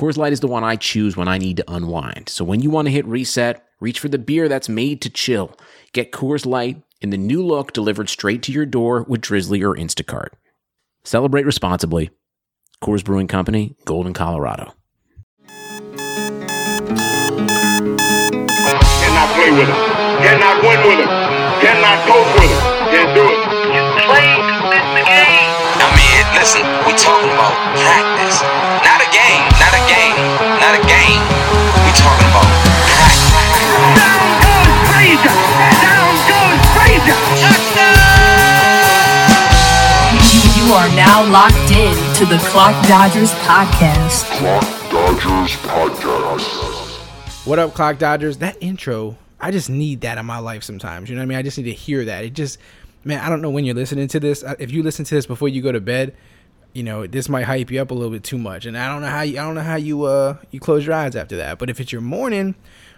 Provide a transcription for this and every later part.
Coors Light is the one I choose when I need to unwind. So when you want to hit reset, reach for the beer that's made to chill. Get Coors Light in the new look delivered straight to your door with Drizly or Instacart. Celebrate responsibly. Coors Brewing Company, Golden, Colorado. Cannot play with him. Cannot win with him. Cannot coach with him. Can't do it. You play to the game. I mean, listen, we talking about practice. Not a game, not a game, not a game. We talking about. Down goes Frazier. Down goes Frazier. You are now locked in to the Clock Dodgers podcast. Clock Dodgers Podcast. What up, Clock Dodgers? That intro, I just need that in my life sometimes. You know what I mean? I just need to hear that. It just, man, I don't know when you're listening to this. Uh, If you listen to this before you go to bed, you know this might hype you up a little bit too much, and I don't know how you, I don't know how you uh you close your eyes after that. But if it's your morning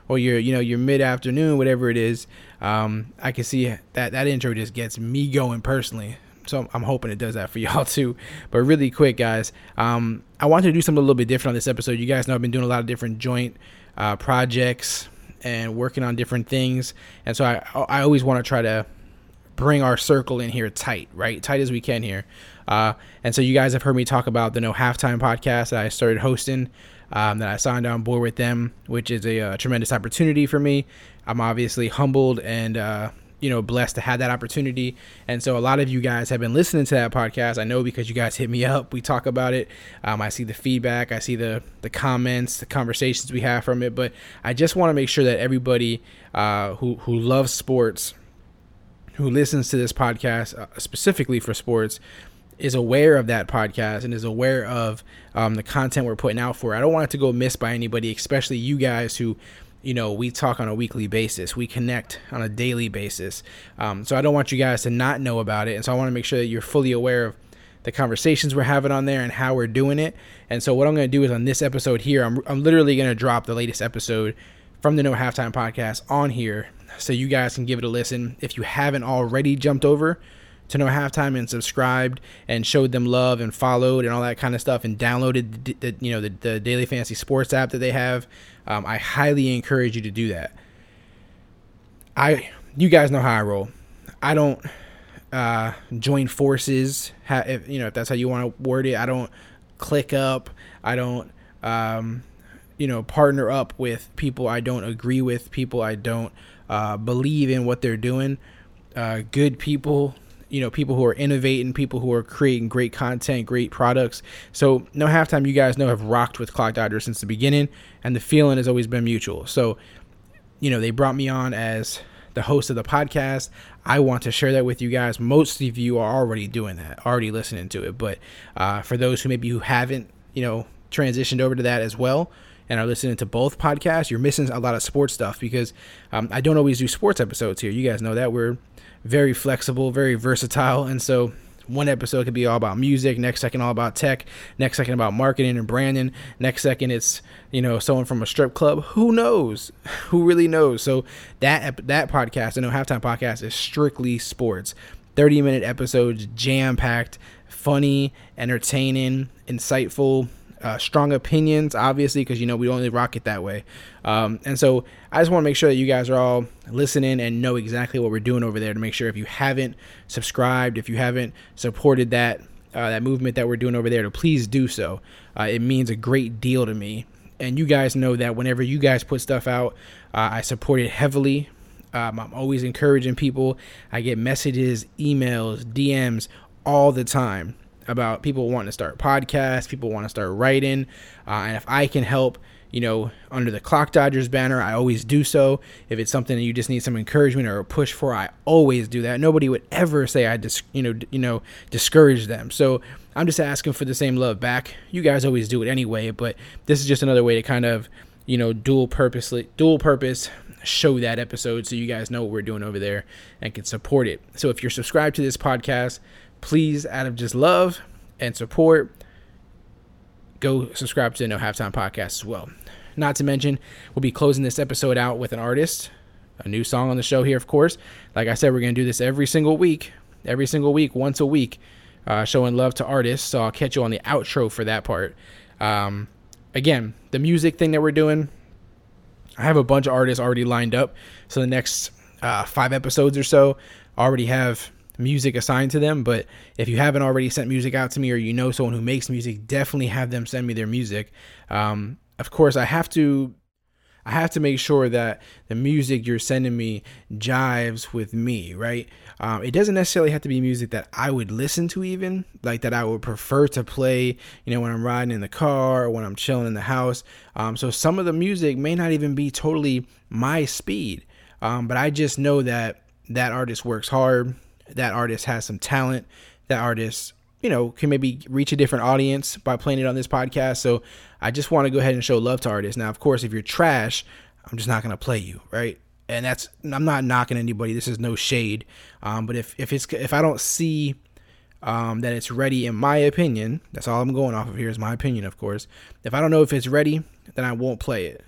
or your you know your mid afternoon, whatever it is, um, I can see that that intro just gets me going personally. So I'm hoping it does that for y'all too. But really quick, guys, um, I wanted to do something a little bit different on this episode. You guys know I've been doing a lot of different joint uh, projects and working on different things, and so I I always want to try to bring our circle in here tight, right? Tight as we can here. Uh, and so you guys have heard me talk about the No Halftime podcast that I started hosting, um, that I signed on board with them, which is a, uh tremendous opportunity for me. I'm obviously humbled and, uh, you know, blessed to have that opportunity. And so a lot of you guys have been listening to that podcast. I know because you guys hit me up. We talk about it. Um, I see the feedback. I see the the comments, the conversations we have from it. But I just want to make sure that everybody uh, who who loves sports who listens to this podcast uh, specifically for sports is aware of that podcast and is aware of um, the content we're putting out for. I don't want it to go missed by anybody, especially you guys who, you know, we talk on a weekly basis, we connect on a daily basis. Um, so I don't want you guys to not know about it, and so I want to make sure that you're fully aware of the conversations we're having on there and how we're doing it. And so what I'm going to do is on this episode here, I'm, I'm literally going to drop the latest episode from the No Halftime podcast on here so you guys can give it a listen. If you haven't already jumped over to No Halftime and subscribed and showed them love and followed and all that kind of stuff and downloaded the, the you know the, the Daily Fantasy Sports app that they have, um, I highly encourage you to do that. I you guys know how I roll. I don't uh, join forces. Ha- if, you know if that's how you want to word it. I don't click up. I don't um, you know partner up with people I don't agree with. People I don't uh, believe in what they're doing. Uh, good people, you know, people who are innovating, people who are creating great content, great products. So no halftime, you guys know have rocked with Clock Dodgers since the beginning, and the feeling has always been mutual. So you know, they brought me on as the host of the podcast. I want to share that with you guys. Most of you are already doing that, already listening to it. But uh, for those who maybe who haven't, you know, transitioned over to that as well and are listening to both podcasts, you're missing a lot of sports stuff because um, I don't always do sports episodes here. You guys know that we're very flexible, very versatile, and so one episode could be all about music next second all about tech next second about marketing and branding next second it's you know someone from a strip club. Who knows? Who really knows? So that that podcast i know halftime podcast is strictly sports. 30 minute episodes jam packed funny entertaining insightful uh, strong opinions, obviously, because you know we only rock it that way. Um, and so I just want to make sure that you guys are all listening and know exactly what we're doing over there to make sure if you haven't subscribed, if you haven't supported that uh, that movement that we're doing over there, to please do so. Uh, it means a great deal to me. And you guys know that whenever you guys put stuff out, uh, I support it heavily. Um, I'm always encouraging people. I get messages, emails, DMs all the time about people wanting to start podcasts, people want to start writing, uh, and if I can help, you know, under the Clock Dodgers banner, I always do so. If it's something that you just need some encouragement or a push for, I always do that. Nobody would ever say I dis- you know, d- you know, discourage them. So I'm just asking for the same love back. You guys always do it anyway, but this is just another way to kind of, you know, dual purposely, dual purpose, show that episode so you guys know what we're doing over there and can support it. So if you're subscribed to this podcast, please, out of just love and support, go subscribe to No Halftime Podcast as well. Not to mention, we'll be closing this episode out with an artist, a new song on the show here, of course. Like I said, we're going to do this every single week, every single week, once a week, uh, showing love to artists. So I'll catch you on the outro for that part. Um, again, the music thing that we're doing, I have a bunch of artists already lined up. So the next uh, five episodes or so already have music assigned to them. But if you haven't already sent music out to me or you know someone who makes music, definitely have them send me their music. Um, of course, I have to. I have to make sure that the music you're sending me jives with me, right? Um, it doesn't necessarily have to be music that I would listen to, even like that I would prefer to play, you know, when I'm riding in the car or when I'm chilling in the house. Um, so some of the music may not even be totally my speed, um, but I just know that that artist works hard, that artist has some talent, that artist you know, can maybe reach a different audience by playing it on this podcast. So I just want to go ahead and show love to artists. Now, of course, if you're trash, I'm just not going to play you, right? And that's I'm not knocking anybody. This is no shade. Um, but if if it's if I don't see um, that it's ready, in my opinion, that's all I'm going off of here is my opinion, of course. If I don't know if it's ready, then I won't play it.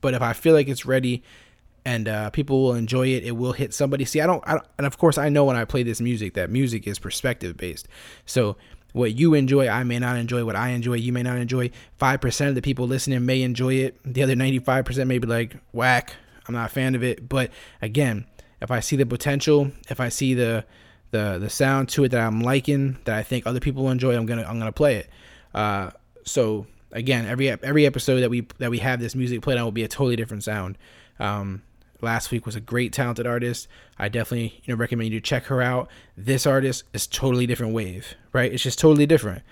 But if I feel like it's ready and uh, people will enjoy it. It will hit somebody. See, I don't, I don't, and of course, I know when I play this music that music is perspective based. So what you enjoy, I may not enjoy. What I enjoy, you may not enjoy. Five percent of the people listening may enjoy it. The other ninety-five percent may be like, whack. I'm not a fan of it. But again, if I see the potential, if I see the the the sound to it that I'm liking, that I think other people enjoy, I'm gonna I'm gonna play it. Uh, so again, every every episode that we that we have this music played on will be a totally different sound. Um, last week was a great talented artist. I definitely you know recommend you check her out. This artist is totally different wave, right? It's just totally different.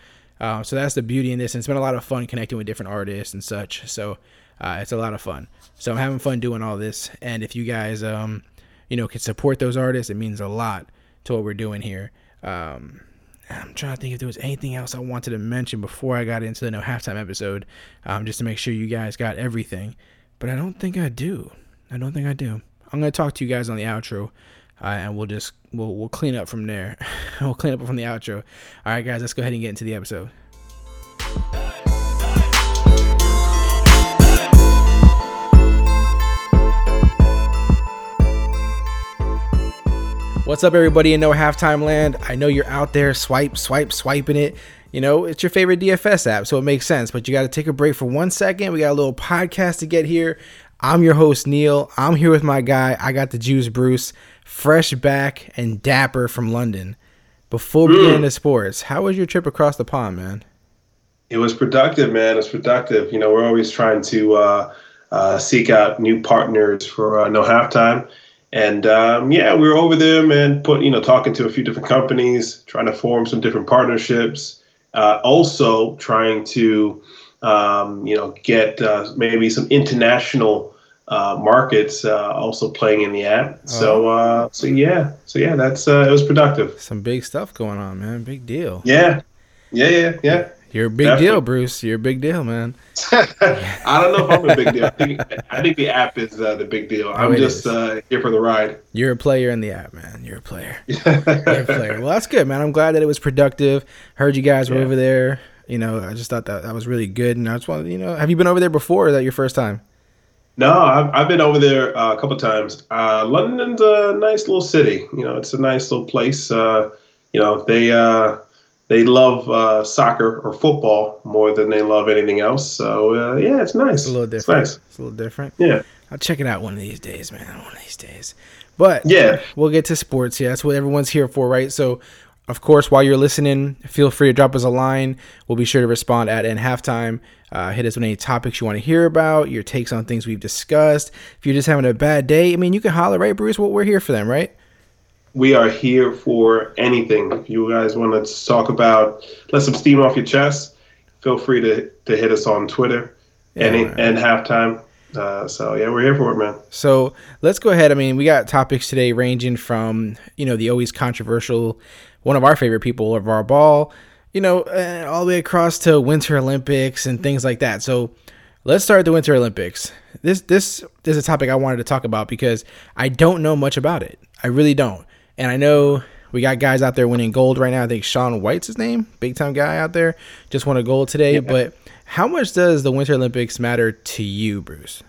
Uh, so that's the beauty in this, and it's been a lot of fun connecting with different artists and such. So uh, it's a lot of fun. So I'm having fun doing all this, and if you guys um you know can support those artists, it means a lot to what we're doing here. Um, I'm trying to think if there was anything else I wanted to mention before I got into the no halftime episode, um, just to make sure you guys got everything. But I don't think I do. I don't think I do. I'm gonna talk to you guys on the outro, uh, and we'll just we'll we'll clean up from there. we'll clean up from the outro. All right, guys, let's go ahead and get into the episode. What's up, everybody in No Halftime Land? I know you're out there swipe, swipe, swiping it. You know, it's your favorite DFS app, so it makes sense. But you got to take a break for one second. We got a little podcast to get here. I'm your host, Neil. I'm here with my guy. I got the juice, Bruce, fresh back and dapper from London. Before we get into sports, how was your trip across the pond, man? It was productive, man. It was productive. You know, we're always trying to uh, uh, seek out new partners for uh, No Halftime. And um, yeah, we were over there, man, put, you know, talking to a few different companies, trying to form some different partnerships. Uh, also trying to, um, you know, get uh, maybe some international uh, markets uh, also playing in the app. So, uh, so yeah, so yeah, that's uh, it was productive. Some big stuff going on, man. Big deal. Yeah, yeah, yeah, yeah. You're a big Definitely. deal, Bruce. You're a big deal, man. I don't know if I'm a big deal. I think I think the app is uh, the big deal. I'm just uh, here for the ride. You're a player in the app, man. You're a player. You're a player. Well, that's good, man. I'm glad that it was productive. Heard you guys were Yeah. over there. You know, I just thought that that was really good, and I just wanted, you know, have you been over there before? Or is that your first time? No, I've, I've been over there uh, a couple times. Uh, London's a nice little city. You know, it's a nice little place. Uh, you know, they uh, they love uh, soccer or football more than they love anything else. So uh, yeah, it's nice. It's a little different. nice. It's a little different. Yeah. I'll check it out one of these days, man. One of these days. But Yeah. we'll get to sports Yeah, That's what everyone's here for, right? So, of course, while you're listening, feel free to drop us a line. We'll be sure to respond at end halftime. Uh, hit us with any topics you want to hear about, your takes on things we've discussed. If you're just having a bad day, I mean, you can holler, right, Bruce? What we're here for them, right? we are here for anything. If you guys want to talk about, let some steam off your chest, feel free to, to hit us on Twitter any, man. and halftime. Uh, so yeah, we're here for it, man. So let's go ahead. I mean, we got topics today ranging from, you know, the always controversial, one of our favorite people LeVar Ball, you know, uh, all the way across to Winter Olympics and things like that. So Let's start the Winter Olympics. This this is a topic I wanted to talk about because I don't know much about it. I really don't. And I know we got guys out there winning gold right now. I think Shaun White's his name, big time guy out there, just won a gold today. Yeah. But how much does the Winter Olympics matter to you, Bruce?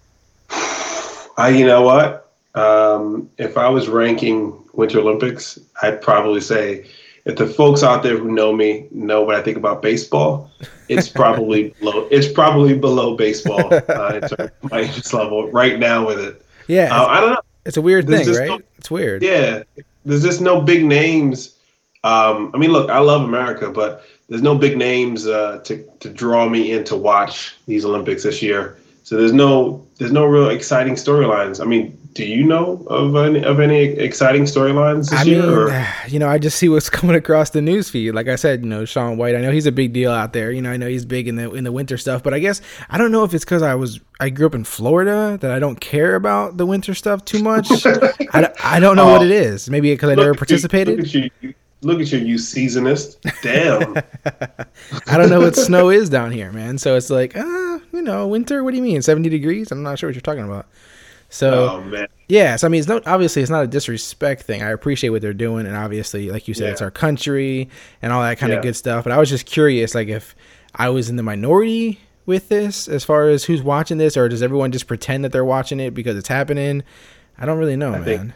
I, you know what? Um, if I was ranking Winter Olympics, I'd probably say if the folks out there who know me know what I think about baseball, it's probably below. It's probably below baseball uh, in terms of my interest level right now with it. Yeah, Uh, I don't know. it's a weird there's thing, right? no- it's weird. Yeah, there's just no big names. Um, I mean, look, I love America, but there's no big names uh, to to draw me in to watch these Olympics this year. So there's no there's no real exciting storylines. I mean, do you know of any of any exciting storylines this I year? mean, or- you know, I just see what's coming across the news feed. Like I said, you know, Shaun White. I know he's a big deal out there. You know, I know he's big in the in the winter stuff. But I guess I don't know if it's because I was I grew up in Florida that I don't care about the winter stuff too much. I, don't- I don't know what Oh. it is. Maybe because I never at you- participated. Look at you, you- look at you, you seasonist. Damn. I don't know what snow is down here, man. So it's like, ah, you know, winter. What do you mean, seventy degrees? I'm not sure what you're talking about. So oh. Yeah, so I mean, it's not obviously it's not a disrespect thing. I appreciate what they're doing, and obviously, like you said, Yeah. it's our country and all that kind Yeah. of good stuff. But I was just curious, like if I was in the minority with this, as far as who's watching this, or does everyone just pretend that they're watching it because it's happening? I don't really know, man. think-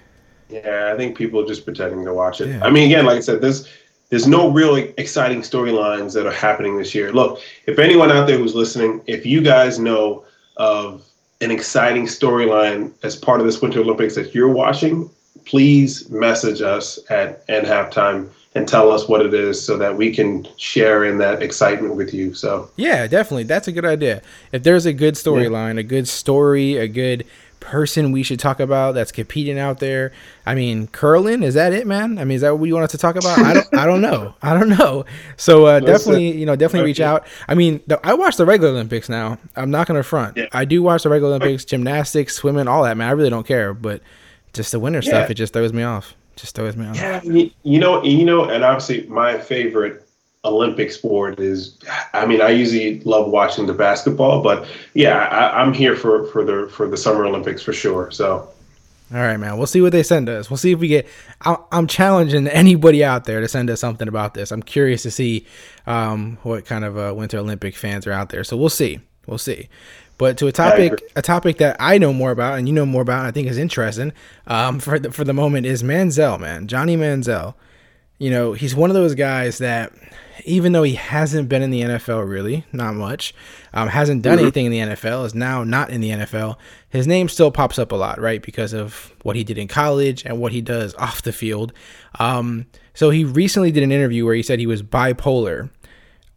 Yeah, I think people are just pretending to watch it. Yeah. I mean, again, like I said, there's there's no real exciting storylines that are happening this year. Look, if anyone out there who's listening, if you guys know of an exciting storyline as part of this Winter Olympics that you're watching, please message us at end halftime and tell us what it is so that we can share in that excitement with you. So Yeah, definitely. That's a good idea. If there's a good storyline, a good story, a good person we should talk about that's competing out there. I mean, curling, is that it, man? I mean, is that what you want us to talk about? I don't I don't know. I don't know. So uh, definitely, you know, definitely reach out. I mean, the, I watch the regular Olympics now. I'm not to front. Yeah. I do watch the regular Olympics, gymnastics, swimming, all that, man. I really don't care, but just the winter stuff, it just throws me off. Just throws me off. Yeah, you know, you know, and obviously my favorite Olympic sport is. I mean, I usually love watching the basketball, but yeah, I, I'm here for for the for the Summer Olympics for sure. So All right, man. We'll see what they send us. We'll see if we get. I- I'm challenging anybody out there to send us something about this. I'm curious to see um, what kind of uh, Winter Olympic fans are out there. So we'll see. We'll see. But to a topic, a topic that I know more about and you know more about, and I think is interesting um, for the, for the moment is Manziel, man, Johnny Manziel. You know, he's one of those guys that, even though he hasn't been in the NFL really, not much, um, hasn't done anything in the NFL, is now not in the NFL, his name still pops up a lot, right? Because of what he did in college and what he does off the field. Um, so he recently did an interview where he said he was bipolar,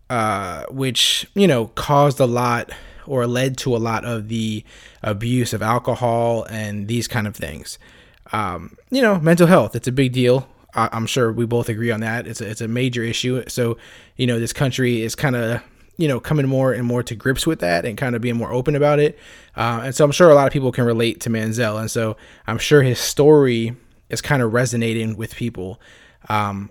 uh, which, you know, caused a lot or led to a lot of the abuse of alcohol and these kind of things. Um, you know, mental health, it's a big deal. I- I'm sure we both agree on that. It's a, it's a major issue. So, you know, this country is kind of, you know, coming more and more to grips with that and kind of being more open about it. Uh, and so I'm sure a lot of people can relate to Manziel. And so I'm sure his story is kind of resonating with people. Um,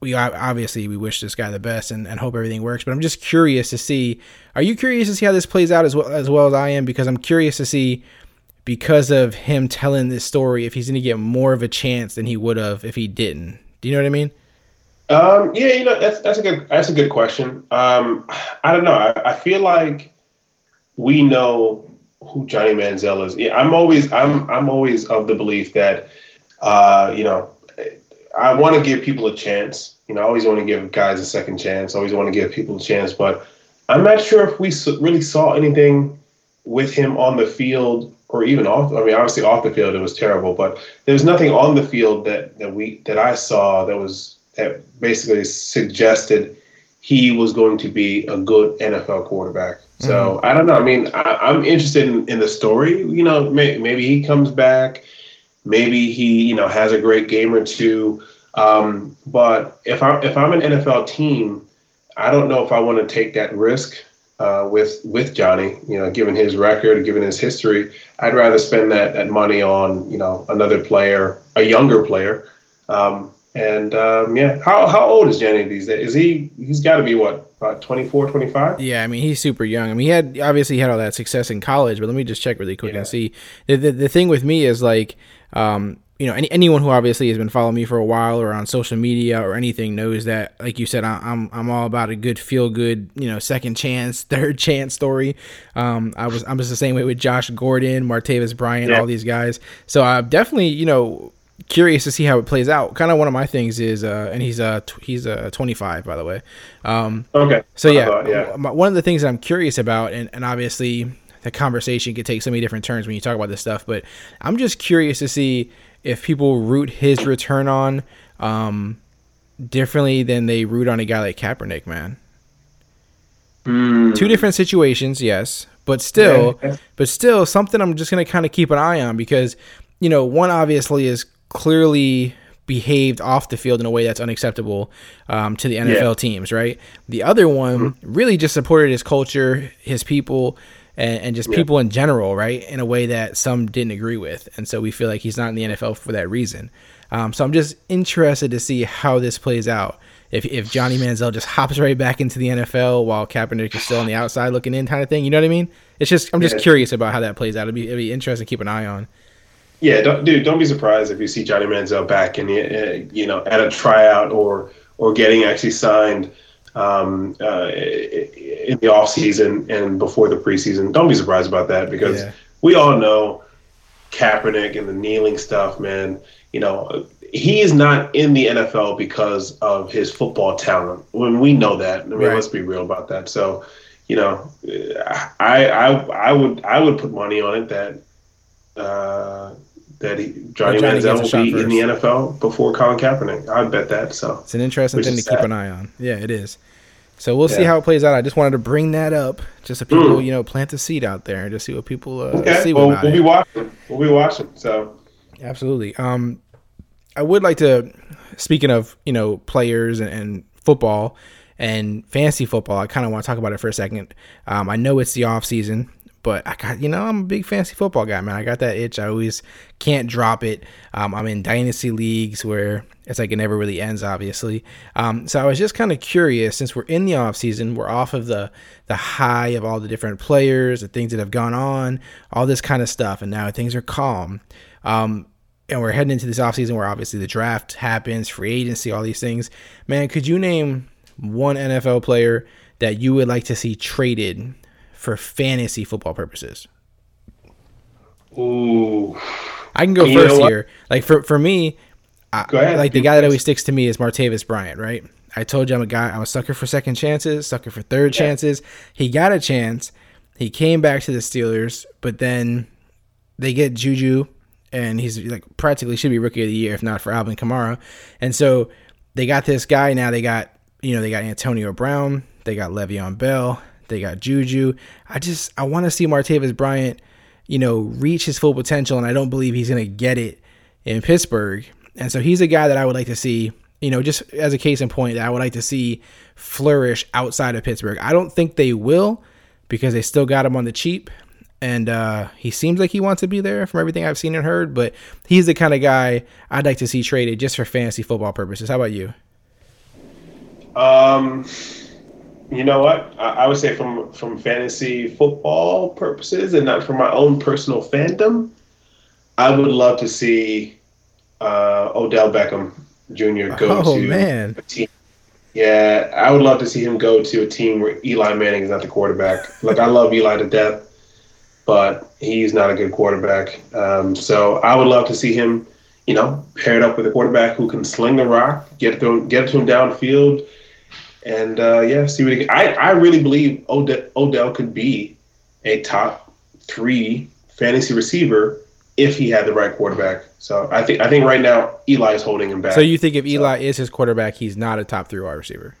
we obviously we wish this guy the best and, and hope everything works. But I'm just curious to see. Are you curious to see how this plays out as well as well as I am? Because I'm curious to see because of him telling this story if he's going to get more of a chance than he would have if he didn't. Do you know what I mean? Um, yeah, you know that's that's a good that's a good question. Um, I don't know. I, I feel like we know who Johnny Manziel is. Yeah, I'm always I'm I'm always of the belief that uh, you know I want to give people a chance. You know, I always want to give guys a second chance. I always want to give people a chance, but I'm not sure if we really saw anything with him on the field or even off. I mean, obviously off the field it was terrible, but there was nothing on the field that that we that I saw that was that basically suggested he was going to be a good NFL quarterback. So I don't know. I mean, I, I'm interested in, in the story. You know, may, maybe he comes back. Maybe he, you know, has a great game or two. Um, but if I'm if I'm an NFL team, I don't know if I want to take that risk uh, with with Johnny. You know, given his record, given his history, I'd rather spend that that money on you know another player, a younger player. Um, And um, yeah, how how old is Johnny these days? Is he? He's got to be what about 24, 25? Yeah, I mean he's super young. I mean he had obviously he had all that success in college, but let me just check really quick Yeah. and see. The, the the thing with me is like, um, you know, any, anyone who obviously has been following me for a while or on social media or anything knows that, like you said, I, I'm I'm all about a good feel good, you know, second chance, third chance story. Um, I was I'm just the same way with Josh Gordon, Martavis Bryant, Yeah. all these guys. So I'm definitely you know curious to see how it plays out. Kind of one of my things is, uh, and he's uh tw- he's uh 25 by the way. Um, Okay. so yeah, thought, yeah. one of the things that I'm curious about, and, and obviously the conversation could take so many different turns when you talk about this stuff, but I'm just curious to see if people root his return on um, differently than they root on a guy like Kaepernick, man. Hmm. Two different situations, yes, but still, Yeah. but still something I'm just gonna kind of keep an eye on because, you know, one obviously is clearly behaved off the field in a way that's unacceptable um, to the NFL teams, right? The other one really just supported his culture, his people, and, and just people in general, right? In a way that some didn't agree with, and so we feel like he's not in the NFL for that reason. Um, so I'm just interested to see how this plays out. If, if Johnny Manziel just hops right back into the NFL while Kaepernick is still on the outside looking in, kind of thing, you know what I mean? It's just I'm just Yeah. curious about how that plays out. It'd be it'd be interesting to keep an eye on. Yeah, don't, dude, don't be surprised if you see Johnny Manziel back in the, uh, you know, at a tryout or or getting actually signed um, uh, in the off season and before the preseason. Don't be surprised about that because Yeah. we all know Kaepernick and the kneeling stuff, man. You know, he is not in the NFL because of his football talent. When we know that, I mean, Right. let's be real about that. So, you know, I I I would I would put money on it that uh, that he, Johnny, Johnny Manziel will be in the NFL before Colin Kaepernick. I bet that. So It's an interesting thing to is keep an eye on. Yeah, it is. So we'll see how it plays out. I just wanted to bring that up, just so people, Mm. you know, plant the seed out there and just see what people uh, okay, see well, we'll be watching. We'll be watching. So Absolutely. Um, I would like to, speaking of you know players and, and football and fantasy football, I kind of want to talk about it for a second. Um, I know it's the off season, but I got you know I'm a big fantasy football guy, man. I got that itch. I always can't drop it. Um, I'm in dynasty leagues where it's like it never really ends, obviously. Um, so I was just kind of curious since we're in the off season, we're off of the the high of all the different players, the things that have gone on, all this kind of stuff, and now things are calm. Um, and we're heading into this offseason where obviously the draft happens, free agency, all these things. Man, could you name one NFL player that you would like to see traded for fantasy football purposes? ooh, I can go You first here. Like for for me, I, Go ahead. like the guy that always sticks to me is Martavis Bryant, right? I told you I'm a guy. I'm a sucker for second chances, sucker for third Yeah. chances. He got a chance. He came back to the Steelers, but then they get Juju, and he's like practically should be rookie of the year if not for Alvin Kamara. And so they got this guy now. They got you know they got Antonio Brown, they got Le'Veon Bell, they got Juju. I just I want to see Martavis Bryant, you know, reach his full potential, and I don't believe he's gonna get it in Pittsburgh. And so he's a guy that I would like to see. You know, just as a case in point, that I would like to see flourish outside of Pittsburgh. I don't think they will because they still got him on the cheap and uh, he seems like he wants to be there from everything I've seen and heard. But he's the kind of guy I'd like to see traded just for fantasy football purposes. How about you? Um, you know what? I, I would say from from fantasy football purposes and not for my own personal fandom, I would love to see uh, Odell Beckham Jr. go Oh, to man. a team. Yeah, I would love to see him go to a team where Eli Manning is not the quarterback. Like I love Eli to death, but he's not a good quarterback. Um, so I would love to see him, you know, paired up with a quarterback who can sling the rock, get to get to him downfield, and uh, yeah, see what he can. I, I really believe Odell, Odell could be a top three fantasy receiver if he had the right quarterback. So I think I think right now Eli is holding him back. So you think if Eli is his quarterback, he's not a top three wide receiver?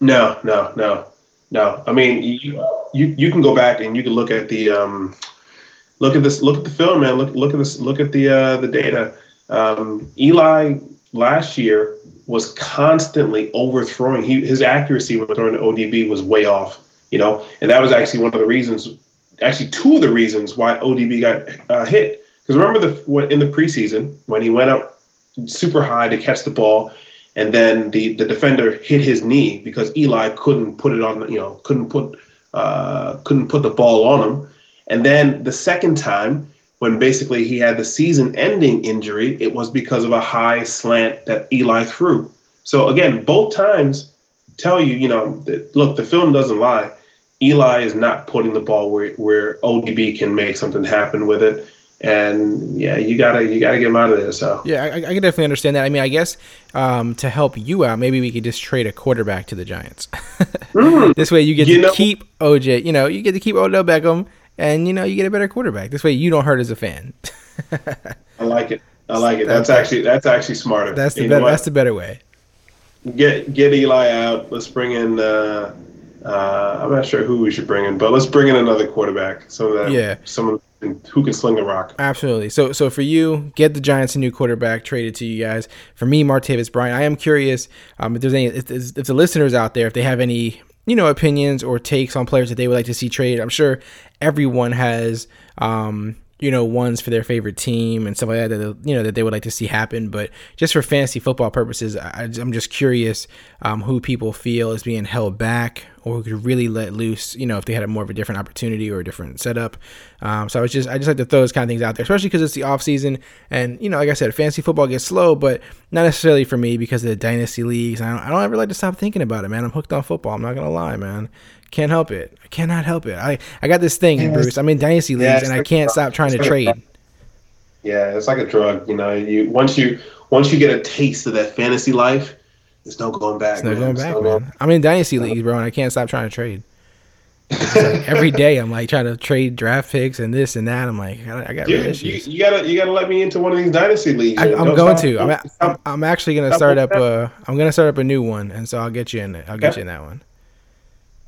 No, no, no, no. I mean, you you you can go back and you can look at the um, look at this, look at the film, man. Look look at this, look at the uh, the data. Um, Eli last year was constantly overthrowing. He his accuracy when throwing the ODB was way off. You know, and that was actually one of the reasons. Actually, two of the reasons why ODB got uh, hit. Because remember the in the preseason when he went up super high to catch the ball, and then the the defender hit his knee because Eli couldn't put it on. You know, couldn't put uh, couldn't put the ball on him. And then the second time, when basically he had the season-ending injury, it was because of a high slant that Eli threw. So again, both times tell you, you know, that, look, the film doesn't lie. Eli is not putting the ball where where ODB can make something happen with it. And yeah, you gotta you gotta get him out of there. So Yeah, I, I can definitely understand that. I mean, I guess um, to help you out, maybe we could just trade a quarterback to the Giants. this way, you get You to know- keep OJ. You know, you get to keep Odell Beckham, and you know, you get a better quarterback. This way, you don't hurt as a fan. I like it. I like it. That's actually that's actually smarter. That's the better. That's the better way. get get Eli out. Let's bring in. Uh, uh, I'm not sure who we should bring in, but let's bring in another quarterback. So that Yeah. someone who can sling the rock. Absolutely. So, so for you, get the Giants a new quarterback traded to you guys. For me, Martavis Bryant. I am curious um, if there's any, if, if the listeners out there, if they have any, you know, opinions or takes on players that they would like to see traded. I'm sure everyone has, um, you know, ones for their favorite team and stuff like that. That you know that they would like to see happen. But just for fantasy football purposes, I, I'm just curious um, who people feel is being held back or who could really let loose. You know, if they had a more of a different opportunity or a different setup. Um, so I was just I just like to throw those kind of things out there, especially because it's the off season and you know, like I said, fantasy football gets slow, but not necessarily for me because of the dynasty leagues. I don't, I don't ever like to stop thinking about it, man. I'm hooked on football. I'm not gonna lie, man. Can't help it. I cannot help it. I, I got this thing, Bruce. I'm in dynasty leagues and I can't stop trying to trade. Yeah, it's like a drug. You know, you once you once you get a taste of that fantasy life, there's no going back. Not man. going back, no going- man. I'm in dynasty leagues, bro, and I can't stop trying to trade. Like every day I'm like trying to trade draft picks and this and that. I'm like, I, I got Dude, you, issues. you gotta you gotta let me into one of these dynasty leagues. I, I'm going stop- to. I'm, I'm, I'm actually gonna start up a. I'm gonna start up a new one, and so I'll get you in it. I'll get Okay. you in that one.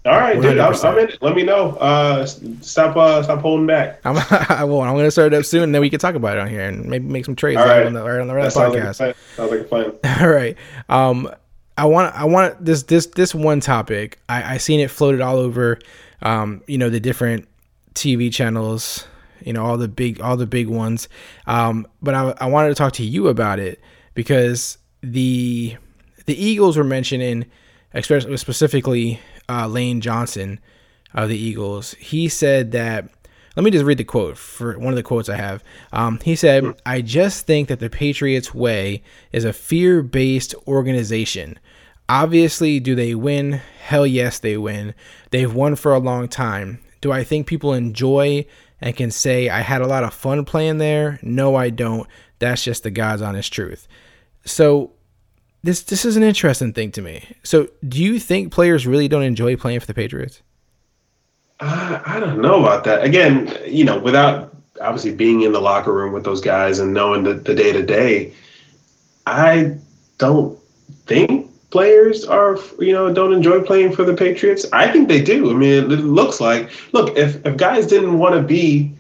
All right, dude. I'm, I'm in. it. Let me know. Uh, stop uh, stop holding back. I'm. I won't. I'm gonna start it up soon, and then we can talk about it on here, and maybe make some trades All right on the right on the That right sounds like, podcast. sounds like a plan. All right. Um, I want I want this this this one topic. I I seen it floated all over, um, you know, the different TV channels, you know, all the big all the big ones. Um, but I I wanted to talk to you about it because the the Eagles were mentioning, especially specifically uh, Lane Johnson of the Eagles. He said that. Let me just read the quote for one of the quotes I have. Um, he said, I just think that the Patriots way is a fear based organization. Obviously, do they win? Hell yes, they win. They've won for a long time. Do I think people enjoy and can say I had a lot of fun playing there? No, I don't. That's just the God's honest truth. So, this this is an interesting thing to me. So, do you think players really don't enjoy playing for the Patriots? I, I don't know about that. Again, you know, without obviously being in the locker room with those guys and knowing the day to day, I don't think players are you know don't enjoy playing for the Patriots. I think they do. I mean, it looks like look if if guys didn't want to be.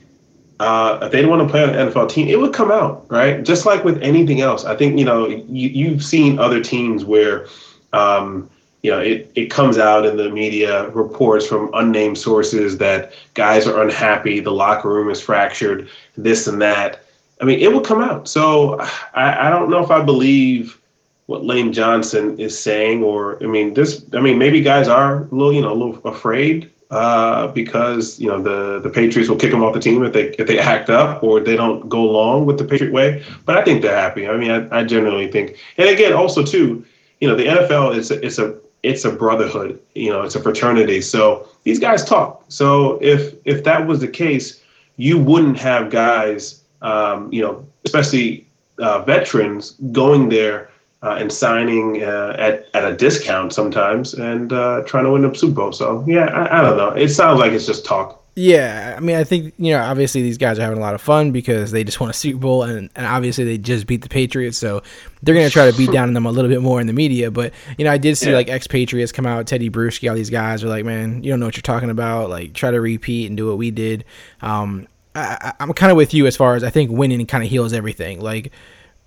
Uh, if they didn't want to play on an NFL team, it would come out, right? Just like with anything else. I think, you know, you, you've seen other teams where, um, you know, it, it comes out in the media reports from unnamed sources that guys are unhappy, the locker room is fractured, this and that. I mean, it will come out. So I, I don't know if I believe what Lane Johnson is saying, or I mean, this. I mean, maybe guys are a little, you know, a little afraid uh, because you know the the Patriots will kick them off the team if they if they act up or they don't go along with the Patriot way. But I think they're happy. I mean, I, I generally think, and again, also too, you know, the NFL is it's a it's a brotherhood. You know, it's a fraternity. So these guys talk. So if if that was the case, you wouldn't have guys, um, you know, especially uh, veterans going there uh, and signing uh, at at a discount sometimes and uh, trying to win the Super Bowl. So yeah, I, I don't know. It sounds like it's just talk. Yeah, I mean, I think you know, obviously these guys are having a lot of fun because they just won a Super Bowl, and, and obviously they just beat the Patriots, so they're gonna try to beat down on them a little bit more in the media. But you know, I did see Yeah. like ex-Patriots come out, Teddy Bruschi, all these guys are like, man, you don't know what you're talking about. Like, try to repeat and do what we did. Um, I, I, I'm kind of with you as far as I think winning kind of heals everything. Like,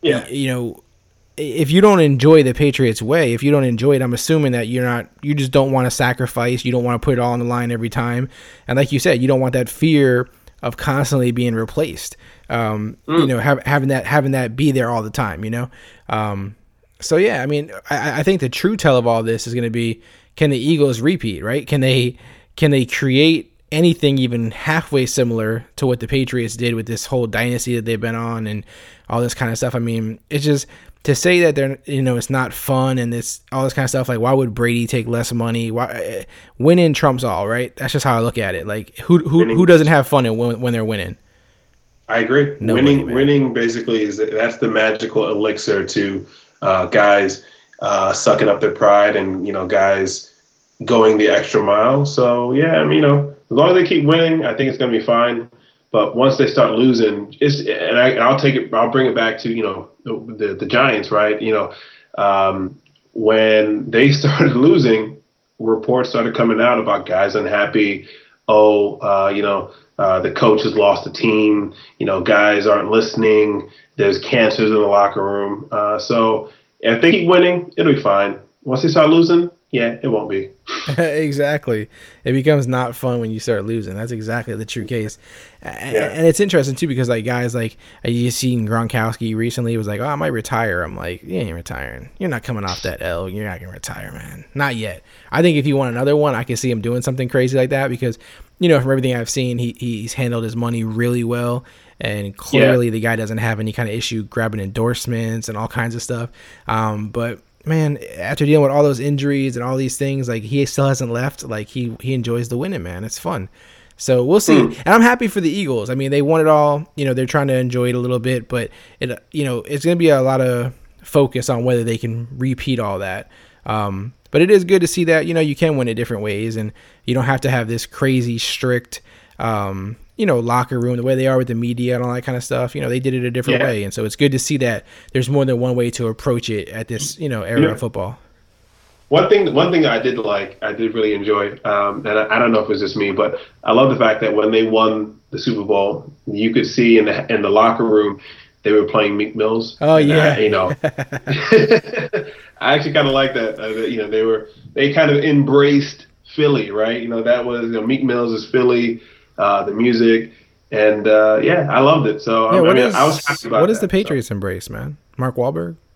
Yeah. you know, if you don't enjoy the Patriots way, if you don't enjoy it, I'm assuming that you're not, you just don't want to sacrifice. You don't want to put it all on the line every time. And like you said, you don't want that fear of constantly being replaced. Um, You know, have, having that having that be there all the time. You know, um, so yeah, I mean, I, I think the true tell of all this is going to be can the Eagles repeat? Right? Can they can they create anything even halfway similar to what the Patriots did with this whole dynasty that they've been on and all this kind of stuff? I mean, it's just to say that they're you know it's not fun and this all this kind of stuff like why would Brady take less money why eh, winning trumps all right that's just how I look at it like who who, who doesn't have fun when, when they're winning I agree. Winning, winning basically is that's the magical elixir to uh, guys uh, sucking up their pride and you know guys going the extra mile. So yeah, I mean, you know, as long as they keep winning, I think it's going to be fine. But once they start losing, it's and, I, and I'll take it. I'll bring it back to you know the the, Giants, right? You know, um, when they started losing, reports started coming out about guys unhappy. Oh, uh, you know, uh, the coach has lost the team. You know, guys aren't listening. There's cancers in the locker room. Uh, so if they keep winning, it'll be fine. Once they start losing, yeah, it won't be. exactly. It becomes not fun when you start losing. That's exactly the true case. A- And it's interesting too because like guys like you seen Gronkowski recently was like, "Oh, I might retire." I'm like, "You ain't retiring. You're not coming off that L. You're not gonna retire, man. Not yet." I think if you want another one, I can see him doing something crazy like that because you know from everything I've seen, he he's handled his money really well. And clearly, the guy doesn't have any kind of issue grabbing endorsements and all kinds of stuff. Um, but man, after dealing with all those injuries and all these things, like he still hasn't left. Like he he enjoys the winning, man. It's fun. So we'll see. And I'm happy for the Eagles. I mean, they won it all. You know, they're trying to enjoy it a little bit, but it you know it's going to be a lot of focus on whether they can repeat all that. Um, but it is good to see that you know you can win it different ways, and you don't have to have this crazy strict. Um, you know, locker room, the way they are with the media and all that kind of stuff. You know, they did it a different Yeah. way, and so it's good to see that there's more than one way to approach it at this, you know, era Yeah. of football. One thing, one thing I did like, I did really enjoy, um, and I, I don't know if it was just me, but I love the fact that when they won the Super Bowl, you could see in the in the locker room they were playing Meek Mills. Oh, yeah. you know, I actually kind of like that. Uh, you know, they were they kind of embraced Philly, right? You know, that was you know, Meek Mills is Philly, uh, the music, and uh, yeah, I loved it. So Yeah, I, what mean, is I was happy about what is that, the so. Patriots embrace, man? Mark Wahlberg.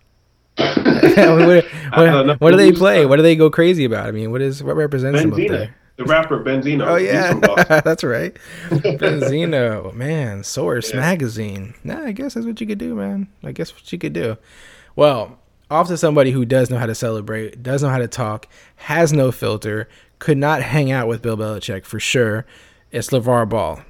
what, what, what do they play? What do they go crazy about? I mean, what is what represents them up Benzino, there? the rapper Benzino. Oh yeah, that's right. Benzino, man, Source magazine. Nah, I guess that's what you could do, man. I guess what you could do. Well, off to somebody who does know how to celebrate, does know how to talk, has no filter, could not hang out with Bill Belichick for sure. It's LeVar Ball.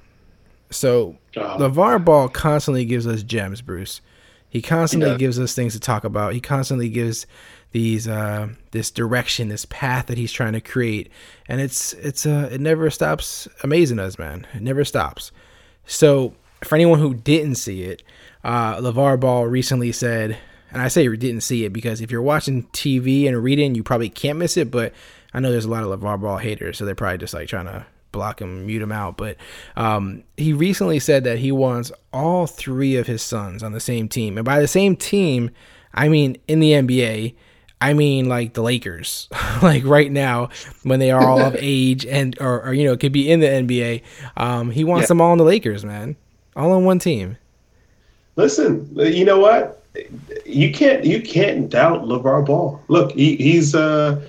So Oh. LeVar Ball constantly gives us gems, Bruce. He constantly does. gives us things to talk about. He constantly gives these uh, this direction, this path that he's trying to create, and it's it's uh, it never stops amazing us, man. It never stops. So for anyone who didn't see it, uh, LeVar Ball recently said, and I say you didn't see it because if you're watching TV and reading, you probably can't miss it. But I know there's a lot of LeVar Ball haters, so they're probably just like trying to block him, mute him out. But um, he recently said that he wants all three of his sons on the same team, and by the same team, I mean in the NBA. I mean, like the Lakers, like right now when they are all of age and or, or you know could be in the NBA. Um, he wants Yeah. them all in the Lakers, man, all on one team. Listen, you know what? You can't you can't doubt LeVar Ball. Look, he, he's uh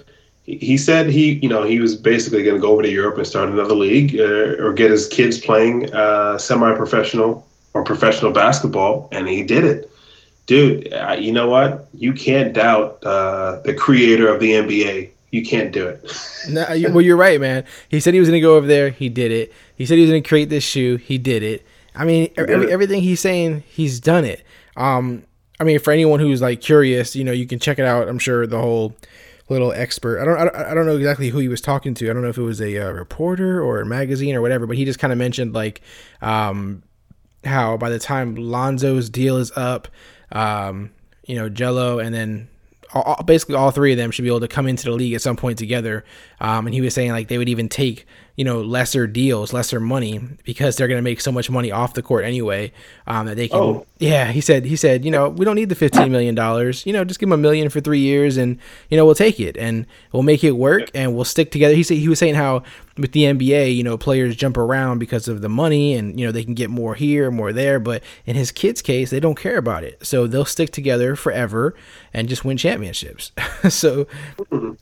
he- said he you know he was basically going to go over to Europe and start another league uh, or get his kids playing uh, semi-professional or professional basketball, and he did it. Dude, uh, you know what? You can't doubt uh, the creator of the JBA. You can't do it. No, well, you're right, man. He said he was going to go over there. He did it. He said he was going to create this shoe. He did it. I mean, every, it. everything he's saying, he's done it. Um, I mean, for anyone who's like curious, you know, you can check it out. I'm sure the whole little expert. I don't, I don't, know exactly who he was talking to. I don't know if it was a uh, reporter or a magazine or whatever, but he just kind of mentioned like, um, how by the time Lonzo's deal is up, um, you know, Gelo and then all, all- basically all three of them should be able to come into the league at some point together. Um, and he was saying like they would even take you know lesser deals, lesser money because they're going to make so much money off the court anyway um, that they can. Oh. Yeah, he said. He said, you know, we don't need the fifteen million dollars. You know, just give him a million for three years, and you know we'll take it, and we'll make it work, and we'll stick together. He said he was saying how with the NBA, you know, players jump around because of the money, and you know they can get more here, more there, but in his kids' case, they don't care about it, so they'll stick together forever and just win championships. so,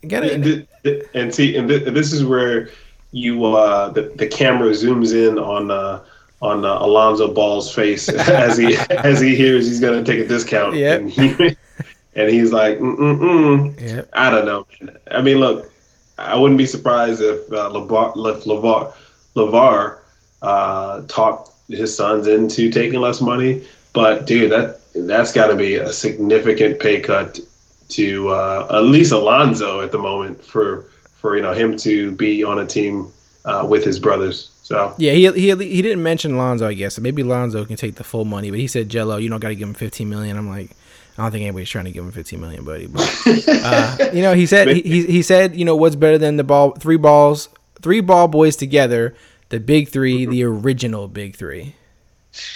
gotta, And, and see, and th- this is where you uh, the the camera zooms in on uh, on uh, Alonzo Ball's face as he as he hears he's gonna take a discount. Yep. And, he, and he's like, mm mm mm. Yep. I don't know. I mean, look, I wouldn't be surprised if uh, Levar, if Levar, Levar uh, talked his sons into taking less money. But dude, that that's got to be a significant pay cut to uh, at least Alonzo at the moment for for you know him to be on a team uh, with his brothers. So Yeah, he he he didn't mention Lonzo, I guess. Maybe Lonzo can take the full money, but he said Gelo, you don't got to give him 15 million. I'm like, I don't think anybody's trying to give him 15 million, buddy. But uh, you know, he said he, he he said, you know, what's better than the ball three balls, three ball boys together, the big 3 the original big 3.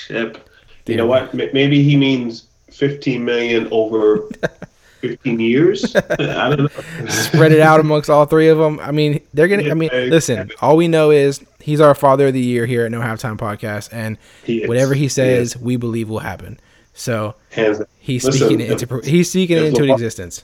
Yep. You know what? Maybe he means 15 million over 15 years. I don't know. Spread it out amongst all three of them. I mean, they're going to I mean, listen, all we know is he's our father of the year here at No Halftime Podcast and He whatever he He says, is. we believe will happen. So, he's Listen, speaking it into he's speaking it into existence.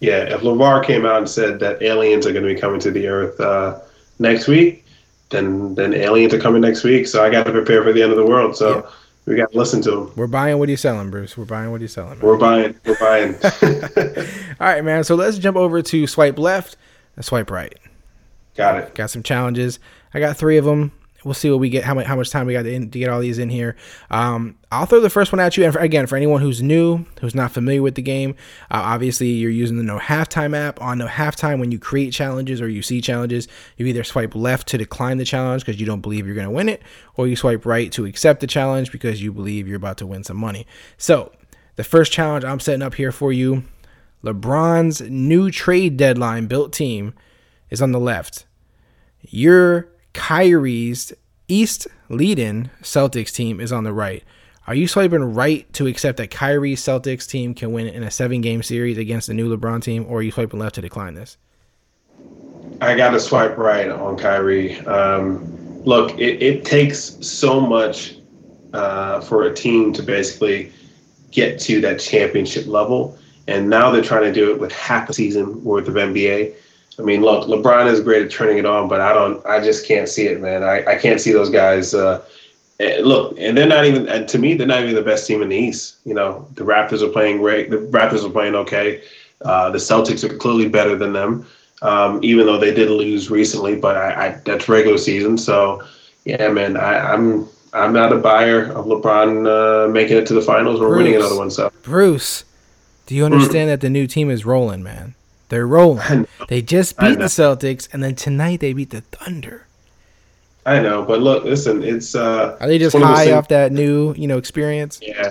Yeah, if LeVar came out and said that aliens are going to be coming to the Earth uh, next week, then then aliens are coming next week. So I got to prepare for the end of the world. So Yeah. We got to listen to them. We're buying what he's selling, Bruce. We're buying what he's selling. man. We're buying. We're buying. All right, man. So let's jump over to swipe left and swipe right. got it. Got some challenges. I got three of them. We'll see what we get. How much? How much time we got to, in, to get all these in here? Um, I'll throw the first one at you. And for, again, for anyone who's new, who's not familiar with the game, uh, obviously you're using the No Halftime app. On No Halftime, when you create challenges or you see challenges, you either swipe left to decline the challenge because you don't believe you're going to win it, or you swipe right to accept the challenge because you believe you're about to win some money. So the first challenge I'm setting up here for you LeBron's new trade deadline built team is on the left. Your Kyrie's East lead-in Celtics team is on the right. Are you swiping right to accept that Kyrie's Celtics team can win in a seven-game series against the new LeBron team, or are you swiping left to decline this? I got to swipe right on Kyrie. Um, look, it, it takes so much uh, for a team to basically get to that championship level, and now they're trying to do it with half a season worth of NBA. I mean, look, LeBron is great at turning it on, but I don't. I just can't see it, man. I, I can't see those guys. Uh, eh, look, and they're not even. And to me, they're not even the best team in the East. You know, the Raptors are playing great. The Raptors are playing okay. Uh, the Celtics are clearly better than them, um, even though they did lose recently. But I, I that's regular season. So, yeah, man, I, I'm I'm not a buyer of LeBron uh, making it to the finals or winning another one. So Bruce, do you understand that the new team is rolling, man? They're rolling. They just beat the. Celtics, and then tonight they beat the Thunder. I know, but look, listen, it's uh, Are they just one of those high off that new, you know, experience? Yeah,